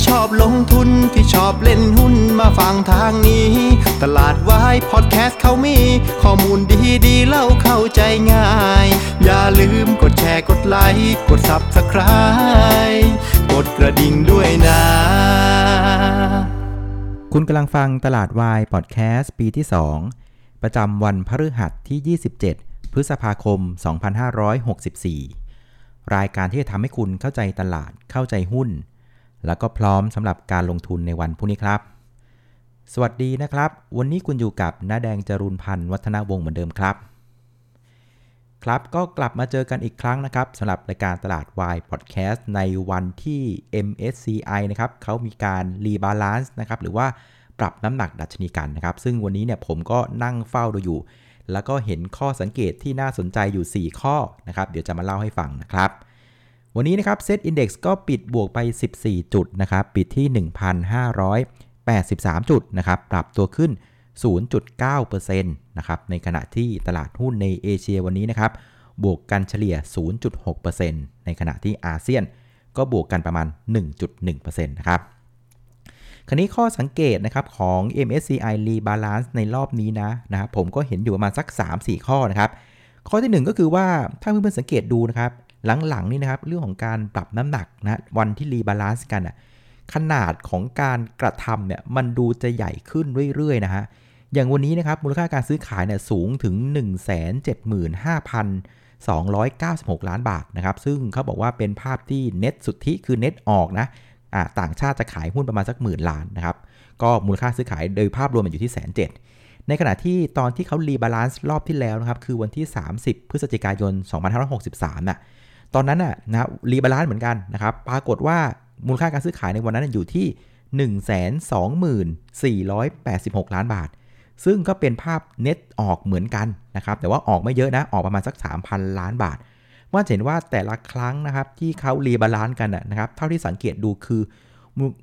ที่ชอบลงทุนที่ชอบเล่นหุ้นมาฟังทางนี้ ตลาดวายพอดแคสต์เขามี ข้อมูลดีดีเล่าเข้าใจง่าย อย่าลืมกดแชร์กดไลค์กด Subscribe กดกระดิ่งด้วยนะ คุณกำลังฟังตลาดวายพอดแคสต์ปีที่ 2 ประจำวันพฤหัสที่ 27 พฤษภาคม 2564 รายการที่จะทำให้คุณเข้าใจตลาดเข้าใจหุ้น แล้วก็พร้อมสำหรับการลงทุนในวันพรุ่งนี้ครับ สวัสดีนะครับ วันนี้คุณอยู่กับน้าแดงจรุนพันธ์วัฒนวงศ์เหมือนเดิมครับ ครับก็กลับมาเจอกันอีกครั้งนะครับสำหรับรายการตลาดวายพอดแคสต์ในวันที่ MSCI นะครับเขามีการ rebalance นะครับหรือว่าปรับน้ำหนักดัชนีกันนะครับ ซึ่งวันนี้เนี่ยผมก็นั่งเฝ้าดูอยู่ แล้วก็เห็นข้อสังเกตที่น่าสนใจอยู่ 4 ข้อนะครับ เดี๋ยวจะมาเล่าให้ฟังนะครับ วันนี้นะครับเซตอินดี x ก็ปิดบวกไป 14 จุดนะครับ ปิดที่ 1,583 จุดนะครับ ปรับตัวขึ้น 0.9%นะครับ ในขณะที่ตลาดหุ้นในเอเชียวันนี้นะครับ บวกกันเฉลี่ย 0.6%ในขณะที่อาเซียนก็บวกกันประมาณ 1.1%นะครับคราวนี้ข้อสังเกตนะครับของ MSCI Rebalance ในรอบนี้นะนะครับผมก็เห็นอยู่ประมาณสัก 3-4 ข้อนะครับ ข้อที่ 1 ก็คือว่าถ้าเพื่อนๆสังเกตดูนะครับ หลังๆนี่นะครับเรื่องของการปรับน้ำหนักนะวันที่ rebalance กันอะขนาดของการกระทำเนี่ยมันดูจะใหญ่ขึ้นเรื่อยๆนะฮะอย่างวันนี้นะครับมูลค่าการซื้อขายเนี่ยสูงถึง 175,296 ล้านบาทนะครับซึ่งเขาบอกว่าเป็นภาพที่เน็ตสุทธิคือเน็ตออกนะอ่าต่างชาติจะขายหุ้นประมาณสักหมื่นล้านนะครับก็มูลค่าซื้อขายโดยภาพรวมมันอยู่ที่แสนเจ็ดในขณะที่ตอนที่เขา rebalance รอบที่แล้วนะครับคือวันที่ 30 พฤศจิกายน 2563น่ะ ตอนนั้นน่ะนะ rebalance เหมือนกันนะครับ ปรากฏว่ามูลค่าการซื้อขายในวันนั้นอยู่ที่124,86 ล้านบาท ซึ่งก็เป็นภาพเน็ตออกเหมือนกันนะครับ แต่ว่าออกไม่เยอะนะ ออกประมาณสัก 3,000 ล้านบาทว่าเห็นว่าแต่ละครั้งนะครับที่เขา rebalance กันนะครับ เท่าที่สังเกตดูคือ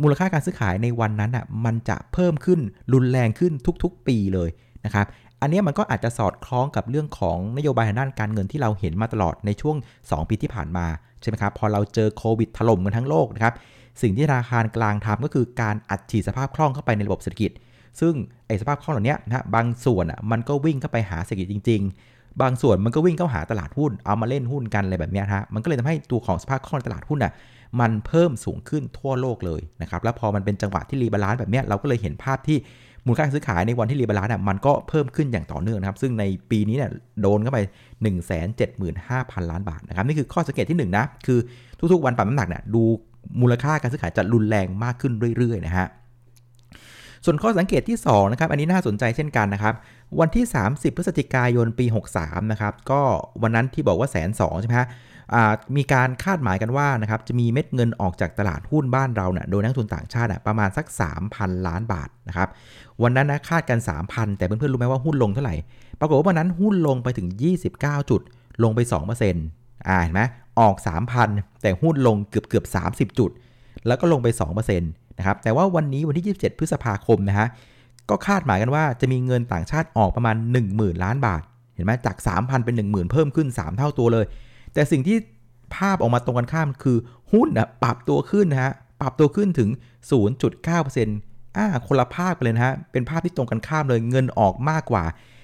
มูลค่าการซื้อขายในวันนั้นอะมันจะเพิ่มขึ้นรุนแรงขึ้นทุกๆ ปีเลยนะครับ อันนี้มันก็อาจจะสอดคล้องกับเรื่องของนโยบายทางด้านการเงินที่เราเห็นมาตลอดในช่วง 2 ปีที่ผ่านมาใช่ไหมครับ พอเราเจอโควิดถล่มกันทั้งโลกนะครับ สิ่งที่ธนาคารกลางทำก็คือการอัดฉีดสภาพคล่องเข้าไปในระบบเศรษฐกิจ ซึ่งไอ้สภาพคล่องเหล่านี้นะบางส่วนอะมันก็วิ่งเข้าไปหาเศรษฐกิจจริง ๆ บางส่วนมันก็วิ่งเข้าหาตลาดหุ้น เอามาเล่นหุ้นกันอะไรแบบนี้ฮะ มันก็เลยทำให้ตัวของสภาพคล่องตลาดหุ้นอะมันเพิ่มสูงขึ้นทั่วโลกเลยนะครับ แล้วพอมันเป็นจังหวะที่ rebalance แบบนี้เราก็เลยเห็นภาพที่ มูลค่าซื้อขายในวันที่ rebalance เนี่ยมันก็เพิ่มขึ้นอย่างต่อเนื่องนะครับ ซึ่งในปีนี้เนี่ยโดนเข้าไป 175,000 ล้านบาทนะครับ นี่คือข้อสังเกตที่1 นะ คือทุกๆ วันปรับน้ำหนักเนี่ยดูมูลค่าการซื้อขายจะรุนแรงมากขึ้นเรื่อยๆนะฮะ ส่วนข้อสังเกตที่2นะครับ อันนี้น่าสนใจเช่นกันนะครับ วันที่ 30 พฤศจิกายนปี 63 นะครับ ก็วันนั้นที่บอกว่าแสนสองใช่ไหมฮะ มีการคาดหมายกันว่านะครับจะมีเม็ดเงินออกจากตลาดหุ้นบ้านเราเนะ่ยโดยนักทุนต่างชาติประมาณสัก 3,000 ล้านบาทนะครับวันนั้นนะคาดกัน 3,000 แต่เพื่อนๆรู้ไหมว่าหุ้นลงเท่าไหร่ ปรากฏว่าวันนั้นหุ้นลงไปถึง 29 จุด ลงไป 2%อ่าเห็นไหมออก 3,000 แต่หุ้นลงเกือบเกือบ30 จุด แล้วก็ลงไป 2%นะครับแต่ว่าวันนี้วันที่ 27 พฤษภาคมนะฮะก็คาดหมายกันว่าจะมีเงินต่างชาติออกประมาณ 10,000 ล้านบาท เห็นไหมจาก 3,000 เป็น 10,000 เพิ่มขึ้น 3 เท่าตัวเลย แต่สิ่งที่ภาพออกมาตรงกันข้ามคือหุ้นนะปรับตัวขึ้นนะฮะปรับตัวขึ้นถึง 0.9%อ่าคนละภาพเลยนะฮะ เป็นภาพที่ตรงกันข้ามเลยเงินออกมากกว่า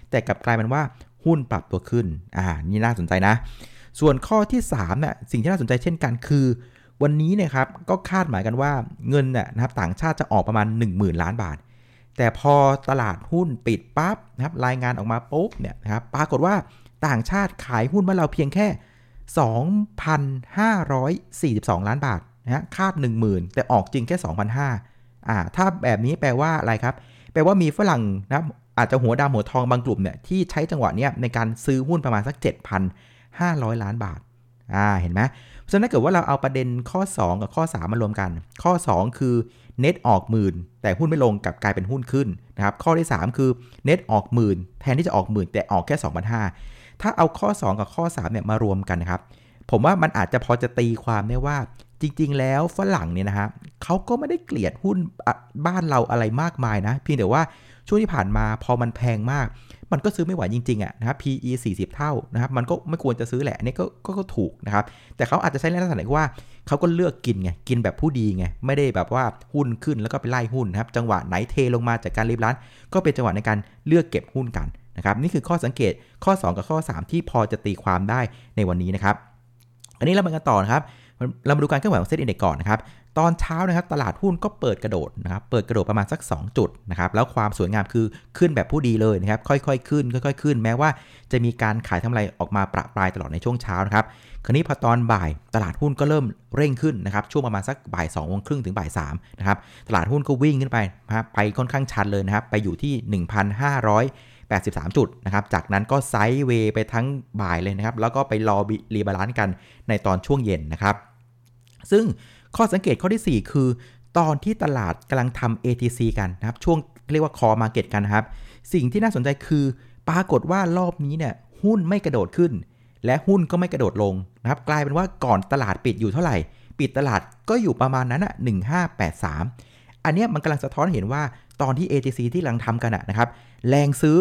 แต่กลับกลายเป็นว่าหุ้นปรับตัวขึ้น อ่า นี่น่าสนใจนะ ส่วนข้อที่3เนี่ยสิ่งที่น่าสนใจเช่นกันคือ วันนี้เนี่ยครับก็คาดหมายกันว่าเงินน่ยนะครับต่างชาติจะออกประมาณ 10,000 ล้านบาท แต่พอตลาดหุ้นปิดปั๊บนะครับรายงานออกมาปุ๊บเนี่ยนะครับปรากฏว่าต่างชาติขายหุ้นมาเราเพียงแค่ 2,542 ล้านบาทนะคาด 10,000 แต่ออกจริงแค่ 2,500อ่าถ้าแบบนี้แปลว่าอะไรครับ แปลว่ามีฝรั่งนะอาจจะหัวดำหัวทองบางกลุ่มเนี่ยที่ใช้จังหวะเนี้ยในการซื้อหุ้นประมาณสัก 7,500 ล้านบาทอ่าเห็นไหมเพราะฉะนั้นถ้าเกิดว่าเราเอาประเด็นข้อ 2 กับข้อ 3 มารวมกัน ข้อ 2 คือเน็ตออกหมื่นแต่หุ้นไม่ลงกับกลายเป็นหุ้นขึ้นนะครับข้อที่ 3 คือเน็ตออกหมื่นแทนที่จะออกหมื่นแต่ออกแค่ 2,500 ถ้าเอาข้อ 2 กับข้อ3เนี่ยมารวมกันครับ ผมว่ามันอาจจะพอจะตีความได้ว่าจริง ๆ แล้วฝรั่งเนี่ยนะฮะเขาก็ไม่ได้เกลียดหุ้นบ้านเราอะไรมากมายนะ เพียงแต่ว่าช่วงที่ผ่านมาพอมันแพงมาก มันก็ซื้อไม่ไหวจริงๆอะนะครับ PE 40 เท่านะครับ มันก็ไม่ควรจะซื้อแหละนี่ก็ก็ถูกนะครับ แต่เขาอาจจะใช้ในลักษณะว่าเขาก็เลือกกินไง กินแบบผู้ดีไง ไม่ได้แบบว่าหุ้นขึ้นแล้วก็ไปไล่หุ้นนะครับ จังหวะไหนเทลงมาจากการรีบร้าน ก็เป็นจังหวะในการเลือกเก็บหุ้นกัน นะครับนี่คือข้อสังเกตข้อ 2 กับข้อ 3 ที่พอจะตีความได้ในวันนี้นะครับ อันนี้เรามากันต่อนะครับเรามาดูการเคลื่อนไหวของเซ็ตอินเด็กก่อนนะครับตอนเช้านะครับตลาดหุ้นก็เปิดกระโดดนะครับเปิดกระโดดประมาณสัก 2 จุดนะครับแล้วความสวยงามคือขึ้นแบบผู้ดีเลยนะครับค่อยๆขึ้น ค่อย ๆ ขึ้น แม้ว่าจะมีการขายทำไรออกมาประปรายตลอดในช่วงเช้านะครับคราวนี้พอตอนบ่ายตลาดหุ้นก็เริ่มเร่งขึ้นนะครับช่วงประมาณสักบ่าย2องโมงครึ่งถึงบ่าย3นะครับตลาดหุ้นก็วิ่งขึ้นไปนะครับไปค่อนข้างชันเลยนะครับไปอยู่ที่ 83 จุดนะครับ จากนั้นก็ sideway ไปทั้งบ่ายเลยนะครับ แล้วก็ไปรอ rebalance กันในตอนช่วงเย็นนะครับ ซึ่งข้อสังเกตข้อที่ 4 คือ ตอนที่ตลาดกำลังทำ ATC กันนะครับ ช่วงเรียกว่าคอมาเก็ตกันนะครับ สิ่งที่น่าสนใจคือปรากฏว่ารอบนี้เนี่ยหุ้นไม่กระโดดขึ้น และหุ้นก็ไม่กระโดดลงนะครับ กลายเป็นว่าก่อนตลาดปิดอยู่เท่าไหร่ ปิดตลาดก็อยู่ประมาณนั้นอะ1583 อันนี้มันกำลังสะท้อนเห็นว่า ตอนที่ ATC ที่กำลังทำกันนะครับ แรงซื้อ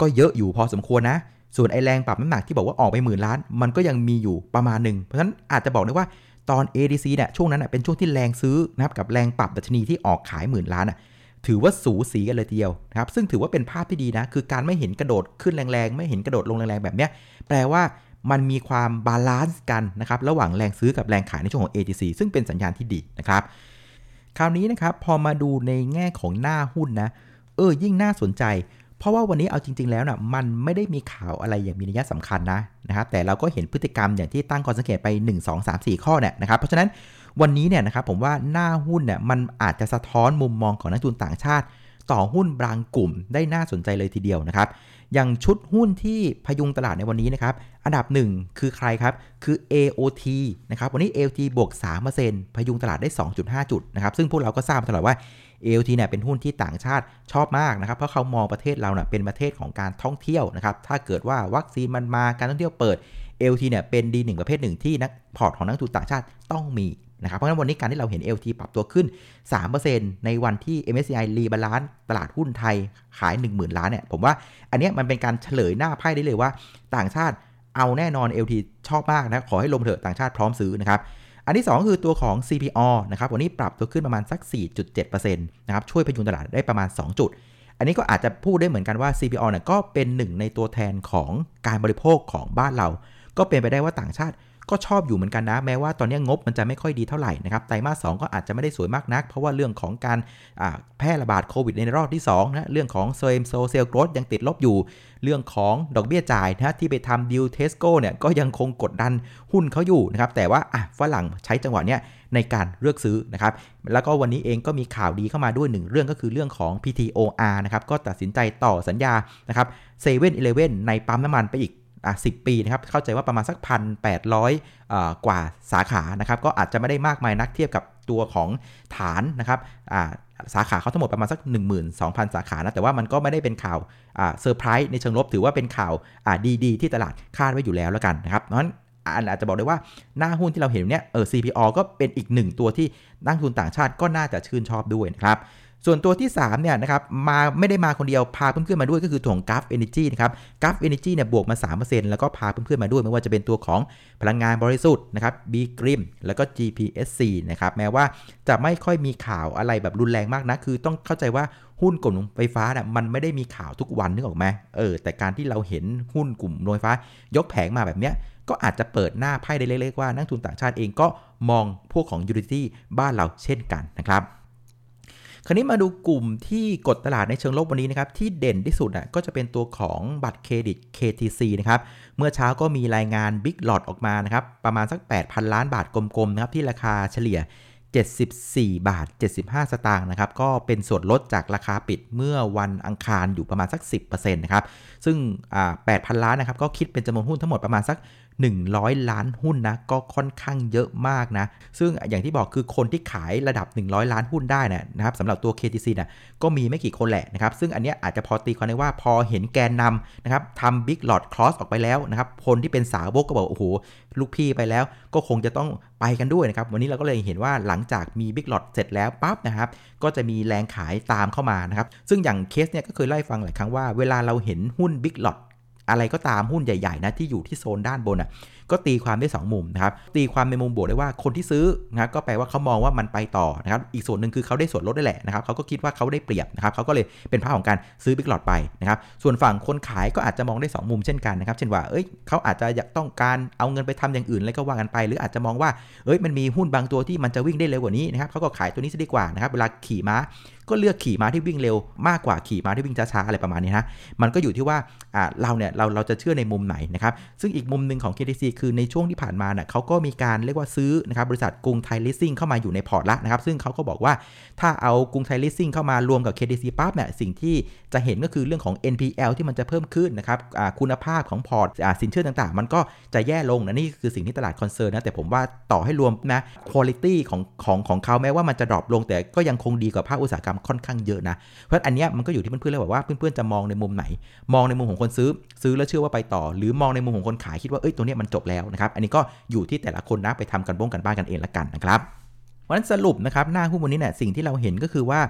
ก็เยอะอยู่พอสมควรนะ ส่วนไอแรงปรับน้ำหนักที่บอกว่าออกไปหมื่นล้าน มันก็ยังมีอยู่ประมาณหนึ่ง เพราะฉะนั้นอาจจะบอกได้ว่าตอน ATC เนี่ยช่วงนั้นเป็นช่วงที่แรงซื้อนะครับกับแรงปรับดัชนีที่ออกขายหมื่นล้านอะถือว่าสูสีกันเลยทีเดียวนะครับซึ่งถือว่าเป็นภาพที่ดีนะ คือการไม่เห็นกระโดดขึ้นแรงๆ ไม่เห็นกระโดดลงแรงๆ แบบเนี้ยแปลว่ามันมีความ balance กันนะครับระหว่างแรงซื้อกับแรงขายในช่วงของ ATC ซึ่งเป็นสัญญาณที่ดีนะครับ คราวนี้นะครับพอมาดูในแง่ของหน้าหุ้นนะ เออยิ่งน่าสนใจ เพราะว่าวันนี้เอาจริง ๆ แล้วนะ่ะมันไม่ได้มีข่าวอะไรอย่างมีนัยสำคัญนะนะครับแต่เราก็เห็นพฤติกรรมอย่างที่ตั้งข้อสังเกตไป 1 2 3 4 ข้อเนี่ยนะครับเพราะฉะนั้นวันนี้เนี่ยนะครับผมว่าหน้าหุ้นเนี่ยมันอาจจะสะท้อนมุมมองของนักทุนต่างชาติ ต่อหุ้นบางกลุ่มได้น่าสนใจเลยทีเดียวนะครับอย่างชุดหุ้นที่พยุงตลาดในวันนี้นะครับ อันดับหนึ่งคือใครครับ คือ AOT นะครับ วันนี้ AOT บวก 3%พยุงตลาดได้ 2.5 จุดนะครับ ซึ่งพวกเราก็ทราบตลอดว่า AOT เนี่ยเป็นหุ้นที่ต่างชาติชอบมากนะครับ เพราะเขามองประเทศเราเน่ยเป็นประเทศของการท่องเที่ยวนะครับ ถ้าเกิดว่าวัคซีนมันมา การท่องเที่ยวเปิด AOT เนี่ยเป็นดีหนึ่งประเภทหนึ่งที่นักพอร์ตของนักทุนต่างชาติต้องมีนะครับ เพราะฉะนั้นวันนี้การที่เราเห็น LT ปรับตัวขึ้น 3%ในวันที่ MSCI rebalance ตลาดหุ้นไทยขาย 10,000 ล้านเนี่ย ผมว่าอันนี้มันเป็นการเฉลยหน้าไพ่ได้เลยว่าต่างชาติ เอาแน่นอน LT ชอบมากนะขอให้ลงเถอะต่างชาติพร้อมซื้อนะครับอันที่ 2 คือตัวของ CPO นะครับวันนี้ปรับตัวขึ้นประมาณสัก 4.7%นะครับช่วยพยุงตลาดได้ประมาณ 2 จุด อันนี้ก็อาจจะพูดได้เหมือนกันว่า CPO เนี่ยก็เป็นหนึ่งในตัวแทนของการบริโภคของบ้านเรา ก็เป็นไปได้ว่าต่างชาติ ก็ชอบอยู่เหมือนกันนะ แม้ว่าตอนนี้งบมันจะไม่ค่อยดีเท่าไหร่นะครับ ไตรมาส 2 ก็อาจจะไม่ได้สวยมากนัก เพราะว่าเรื่องของการแพร่ระบาดโควิดในรอบที่2นะเรื่องของ same store sales growth ยังติดลบอยู่ เรื่องของดอกเบี้ยจ่ายนะที่ไปทำ deal Tesco เนี่ยก็ยังคงกดดันหุ้นเขาอยู่นะครับแต่ว่าอะฝรั่งใช้จังหวะเนี้ยในการเลือกซื้อนะครับ แล้วก็วันนี้เองก็มีข่าวดีเข้ามาด้วยหนึ่งเรื่องก็คือเรื่องของ PTTOR นะครับ ก็ตัดสินใจต่อสัญญานะครับเซเว่นอีเลฟเวนในปั๊มน้ำมันไปอีก อะสิบปีนะครับเข้าใจว่าประมาณสักพันแปดร้อยกว่าสาขานะครับก็อาจจะไม่ได้มากมายนักเทียบกับตัวของฐานนะครับสาขาเขาทั้งหมดประมาณสัก 12,000 สาขานะแต่ว่ามันก็ไม่ได้เป็นข่าวเซอร์ไพรส์ในเชิงลบถือว่าเป็นข่าวดีๆ ที่ตลาดคาดไว้อยู่แล้วแล้วกันนะครับเพราะฉะนั้นอาจจะบอกได้ว่าหน้าหุ้นที่เราเห็นเนี่ยเออ CPALL ก็เป็นอีกหนึ่งตัวที่นักทุนต่างชาติก็น่าจะชื่นชอบด้วยนะครับ ส่วนตัวที่3เนี่ยนะครับมาไม่ได้มาคนเดียวพาเพื่อนๆมาด้วยก็คือตัวของ g u f Energy นะครับ g u f Energy เนี่ยบวกมา 3%แล้วก็พาเพื่อนๆมาด้วยไม่ว่าจะเป็นตัวของพลังงานบริสุทธิ์นะครับ B Grim แล้วก็ GPSC นะครับแม้ว่าจะไม่ค่อยมีข่าวอะไรแบบรุนแรงมากนะคือต้องเข้าใจว่าหุ้นกลุ่มไฟฟ้าน่ะมันไม่ได้มีข่าวทุกวันนึกออกไหมเออแต่การที่เราเห็นหุ้นกลุ่มโรงไฟฟ้ายกแผงมาแบบเนี้ยก็อาจจะเปิดหน้าไพ่ได้เล็กๆว่านักทุนต่างชาติเองก็มองพวกของ Unity บ้านเราเช่นกันนะครับ คราวนี้มาดูกลุ่มที่กดตลาดในเชิงลบวันนี้นะครับที่เด่นที่สุดอะก็จะเป็นตัวของบัตรเครดิต KTC นะครับเมื่อเช้าก็มีรายงาน Big Lot ออกมานะครับประมาณสัก 8,000 ล้านบาทกลมๆนะครับที่ราคาเฉลี่ย 74 บาท 75 สตางค์นะครับก็เป็นส่วนลดจากราคาปิดเมื่อวันอังคารอยู่ประมาณสัก 10%นะครับซึ่ง8,000 ล้านนะครับก็คิดเป็นจำนวนหุ้นทั้งหมดประมาณสัก 100 ล้านหุ้นนะก็ค่อนข้างเยอะมากนะ ซึ่งอย่างที่บอกคือคนที่ขายระดับ 100 ล้านหุ้นได้นะครับสำหรับตัว KTC นะก็มีไม่กี่คนแหละนะครับ ซึ่งอันนี้อาจจะพอตีความได้ว่าพอเห็นแกนนำนะครับทำ Big Lot Cross ออกไปแล้วนะครับ คนที่เป็นสาวกก็บอกโอ้โหลูกพี่ไปแล้ว ก็คงจะต้องไปกันด้วยนะครับ วันนี้เราก็เลยเห็นว่าหลังจากมี Big Lot เสร็จแล้วปั๊บนะครับ ก็จะมีแรงขายตามเข้ามานะครับ ซึ่งอย่างเคสเนี่ยก็เคยไล่ฟังหลายครั้งว่าเวลาเราเห็นหุ้น Big Lot อด อะไรก็ตามหุ้นใหญ่ๆนะที่อยู่ที่โซนด้านบนอะก็ตีความได้ 2 มุมนะครับตีความในมุมบวกได้ว่าคนที่ซื้อนะก็แปลว่าเขามองว่ามันไปต่อนะครับอีกส่วนหนึ่งคือเขาได้ส่วนลดได้แหละนะครับเขาก็คิดว่าเขาได้เปรียบนะครับเขาก็เลยเป็นภาพของการซื้อบิ๊กหลอดไปนะครับส่วนฝั่งคนขายก็อาจจะมองได้ 2 มุมเช่นกันนะครับเช่นว่าเอ้ยเขาอาจจะอยากต้องการเอาเงินไปทำอย่างอื่นอะไรก็ว่ากันไป หรืออาจจะมองว่าเอ้ยมันมีหุ้นบางตัวที่มันจะวิ่งได้เร็วกว่านี้นะครับเขาก็ขายตัวนี้ซะดีกว่านะครับเวลาขี่ม้าก็เลือกขี่ม้าที่วิ่งเร็วมากกว่าขี่ม้าที่วิ่งช้าๆอะไรประมาณนี้นะมันก็อยู่ที่ว่าเราเนี่ยเราเราจะเชื่อในมุมไหนนะครับซึ่งอีกมุมหนึ่งของ KTC คือในช่วงที่ผ่านมาเน่ยเขาก็มีการเรียกว่าซื้อนะครับบริษัทกรุงไทยลิสซิ่งเข้ามาอยู่ในพอร์ตละนะครับซึ่งเขาก็บอกว่าถ้าเอากรุงไทยลิสซิ่งเข้ามารวมกับ KTC ปั๊บเนี่ยสิ่งที่จะเห็นก็คือเรื่องของ NPL ที่มันจะเพิ่มขึ้นนะครับคุณภาพของพอร์ตสินเชื่อต่างๆ มันก็จะแย่ลงนะนี่คือสิ่งที่ตลาด concern นะแต่ผมว่าต่อให้รวมนะคุณภาพของของของเขาแม้ว่ามันจะ drop ลง แต่ก็ยังคงดีกว่าภาคอุตสาหกรรมค่อนข้างเยอะนะเพราะอันนี้มันก็อยู่ที่เพื่อนๆเลยว่าเพื่อนๆจะมองในมุมไหน มองในมุมของคนซื้อ ซื้อแล้วเชื่อว่าไปต่อ หรือมองในมุมของคนขายคิดว่าเอ้ยตัวนี้มันจบแล้วนะครับ อันนี้ก็อยู่ที่แต่ละคนนะไปทำการบ้งการบ้านกันเองละกันนะครับวันสรุปนะครับหน้าหุ้นวันนี้เนี่ยสิ่งที่เราเห็นก็คือว่า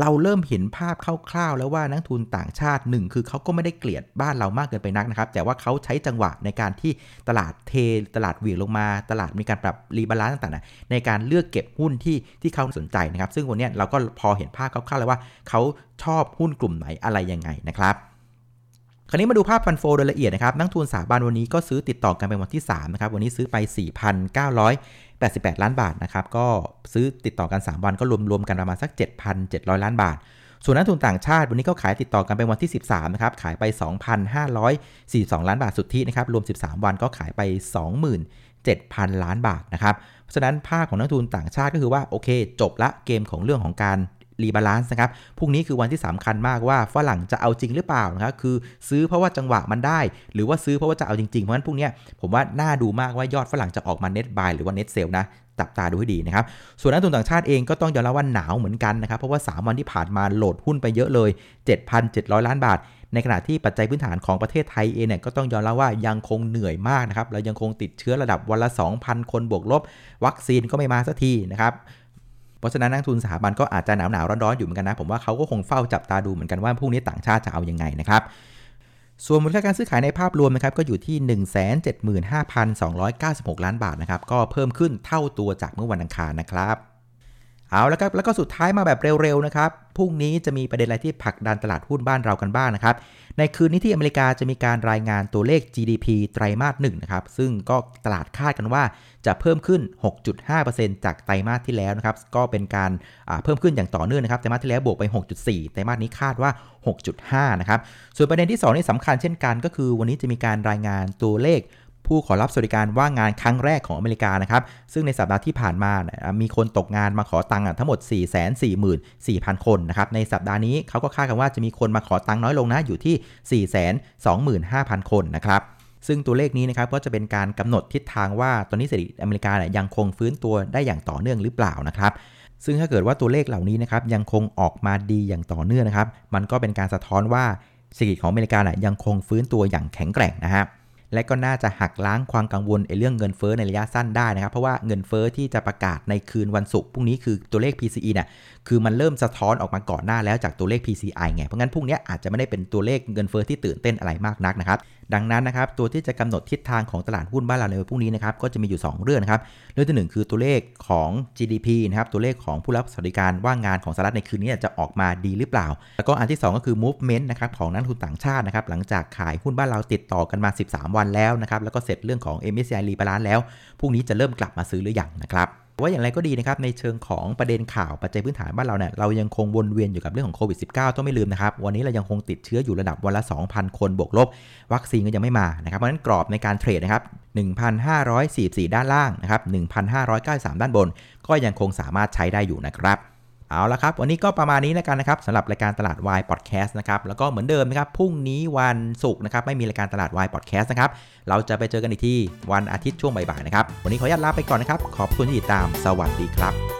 เราเริ่มเห็นภาพคร่าวๆ แล้วว่านักทุนต่างชาติหนึ่งคือเขาก็ไม่ได้เกลียดบ้านเรามากเกินไปนักนะครับ แต่ว่าเขาใช้จังหวะในการที่ตลาดเทตลาดเหวี่ยงลงมา ตลาดมีการปรับ rebalance ต่างๆในการเลือกเก็บหุ้นที่ที่เขาสนใจนะครับ ซึ่งวันนี้เราก็พอเห็นภาพคร่าวๆแล้วว่าเขาชอบหุ้นกลุ่มไหนอะไรยังไงนะครับ คราวนี้มาดูภาพฟันโฟโดยละเอียดนะครับ นักทุนสถาบันวันนี้ก็ซื้อติดต่อกันเป็นวันที่3นะครับ วันนี้ซื้อไป 4,988 ล้านบาทนะครับ ก็ซื้อติดต่อกัน 3 วันก็รวมๆกันประมาณสัก 7,700 ล้านบาท ส่วนนักทุนต่างชาติวันนี้ก็ขายติดต่อกันเป็นวันที่ 13 นะครับ ขายไป 2,542 ล้านบาทสุทธินะครับ รวม 13 วันก็ขายไป27,000 ล้านบาทนะครับ เพราะฉะนั้นภาพของนักทุนต่างชาติก็คือว่าโอเค จบละเกมของเรื่องของการ rebalance นะครับพรุ่งนี้คือวันที่สำคัญมากว่าฝรั่งจะเอาจริงหรือเปล่านะครับคือซื้อเพราะว่าจังหวะมันได้ หรือว่าซื้อเพราะว่าจะเอาจริงๆ เพราะฉะนั้นพรุ่งนี้ผมว่าน่าดูมากว่ายอดฝรั่งจะออกมา net buy หรือว่า net sell นะจับตาดูให้ดีนะครับ ส่วนนักลงทุนต่างชาติเองก็ต้องยอมรับว่าหนาวเหมือนกันนะครับ เพราะว่า 3 วันที่ผ่านมาโหลดหุ้นไปเยอะเลย 7,700 ล้านบาท ในขณะที่ปัจจัยพื้นฐานของประเทศไทยเองเนี่ยก็ต้องยอมรับว่ายังคงเหนื่อยมากนะครับ เรายังคงติดเชื้อระดับวันละ 2,000 คนบวกลบ วัคซีนก็ไม่มาสักทีนะครับ เพราะฉะนั้นนักทุนสถาบันก็อาจจะหนาวหนาวร้อนๆอยู่เหมือนกันนะ ผมว่าเขาก็คงเฝ้าจับตาดูเหมือนกันว่าพรุ่งนี้ต่างชาติจะเอาอยัางไงนะครับส่วนมูลค่าการซื้อขายในภาพรวมนะครับก็อยู่ที่ 175,296 ล้านบาทนะครับก็เพิ่มขึ้นเท่าตัวจากเมื่อวันอังคารนะครับ เอาแล้วครับแล้วก็สุดท้ายมาแบบเร็วๆนะครับพรุ่งนี้จะมีประเด็นอะไรที่ผลักดันตลาดหุ้นบ้านเรากันบ้างนะครับ ในคืนนี้ที่อเมริกาจะมีการรายงานตัวเลข GDP ไตรมาสหนึ่งนะครับ ซึ่งก็ตลาดคาดกันว่าจะเพิ่มขึ้น 6.5%จากไตรมาสที่แล้วนะครับ ก็เป็นการเพิ่มขึ้นอย่างต่อเนื่องนะครับไตรมาสที่แล้วบวกไป 6.4 ไตรมาสนี้คาดว่า 6.5 นะครับ ส่วนประเด็นที่ 2 นี่สำคัญเช่นกันก็คือ วันนี้จะมีการรายงานตัวเลข ผู้ขอรับสวัสดิการว่างงานครั้งแรกของอเมริกานะครับ ซึ่งในสัปดาห์ที่ผ่านมามีคนตกงานมาขอตังค์ทั้งหมด 444,000 คนนะครับ ในสัปดาห์นี้เขาก็คาดกันว่าจะมีคนมาขอตังค์น้อยลงนะ อยู่ที่ 425,000 คนนะครับซึ่งตัวเลขนี้นะครับก็จะเป็นการกำหนดทิศทางว่าตอนนี้เศรษฐกิจอเมริกาเนี่ยยังคงฟื้นตัวได้อย่างต่อเนื่องหรือเปล่านะครับซึ่งถ้าเกิดว่าตัวเลขเหล่านี้นะครับยังคงออกมาดีอย่างต่อเนื่องนะครับ มันก็เป็นการสะท้อนว่าเศรษฐกิจของอเมริกาเนี่ยยังคงฟื้นตัวอย่างแข็งแกร่งนะครับ และก็น่าจะหักล้างความกังวลในเรื่องเงินเฟ้อในระยะสั้นได้นะครับ เพราะว่าเงินเฟ้อที่จะประกาศในคืนวันศุกร์พรุ่งนี้คือตัวเลข PCE เนี่ยคือมันเริ่มสะท้อนออกมาก่อนหน้าแล้วจากตัวเลข PCI ไง เพราะงั้นพรุ่งนี้อาจจะไม่ได้เป็นตัวเลขเงินเฟ้อที่ตื่นเต้นอะไรมากนักนะครับ ดังนั้นนะครับตัวที่จะกำหนดทิศทางของตลาดหุ้นบ้านเราในวันพรุ่งนี้นะครับก็จะมีอยู่ 2 เรื่องนะครับเรื่องที่ 1 คือตัวเลขของ GDP นะครับตัวเลขของผู้รับสวัสดิการว่างงานของสหรัฐในคืนนี้จะออกมาดีหรือเปล่า แล้วก็อันที่ 2 ก็คือ movement นะครับของนักทุนต่างชาตินะครับหลังจากขายหุ้นบ้านเราติดต่อกันมา 13 วันแล้วนะครับแล้วก็เสร็จเรื่องของ MSCI รีบาลานแล้วพรุ่งนี้จะเริ่มกลับมาซื้อหรือยังนะครับว่าอย่างไรก็ดีนะครับในเชิงของประเด็นข่าวปัจจัยพื้นฐานบ้านเราเนี่ยเรายังคงวนเวียนอยู่กับเรื่องของโควิด -19 ต้องไม่ลืมนะครับ วันนี้เรายังคงติดเชื้ออยู่ระดับวันละ 2,000 คนบวกลบ วัคซีนก็ยังไม่มานะครับเพราะฉะนั้นกรอบในการเทรดนะครับ 1,544 ด้านล่างนะครับ 1,593 ด้านบน ก็ยังคงสามารถใช้ได้อยู่นะครับ เอาละครับ วันนี้ก็ประมาณนี้แล้วกันนะครับสำหรับรายการตลาดวายพอดแคสต์นะครับ แล้วก็เหมือนเดิมนะครับ พรุ่งนี้วันศุกร์นะครับ ไม่มีรายการตลาดวายพอดแคสต์นะครับ เราจะไปเจอกันอีกที่วันอาทิตย์ช่วงบ่ายๆนะครับ วันนี้ขออนุญาตลาไปก่อนนะครับ ขอบคุณที่ติดตาม สวัสดีครับ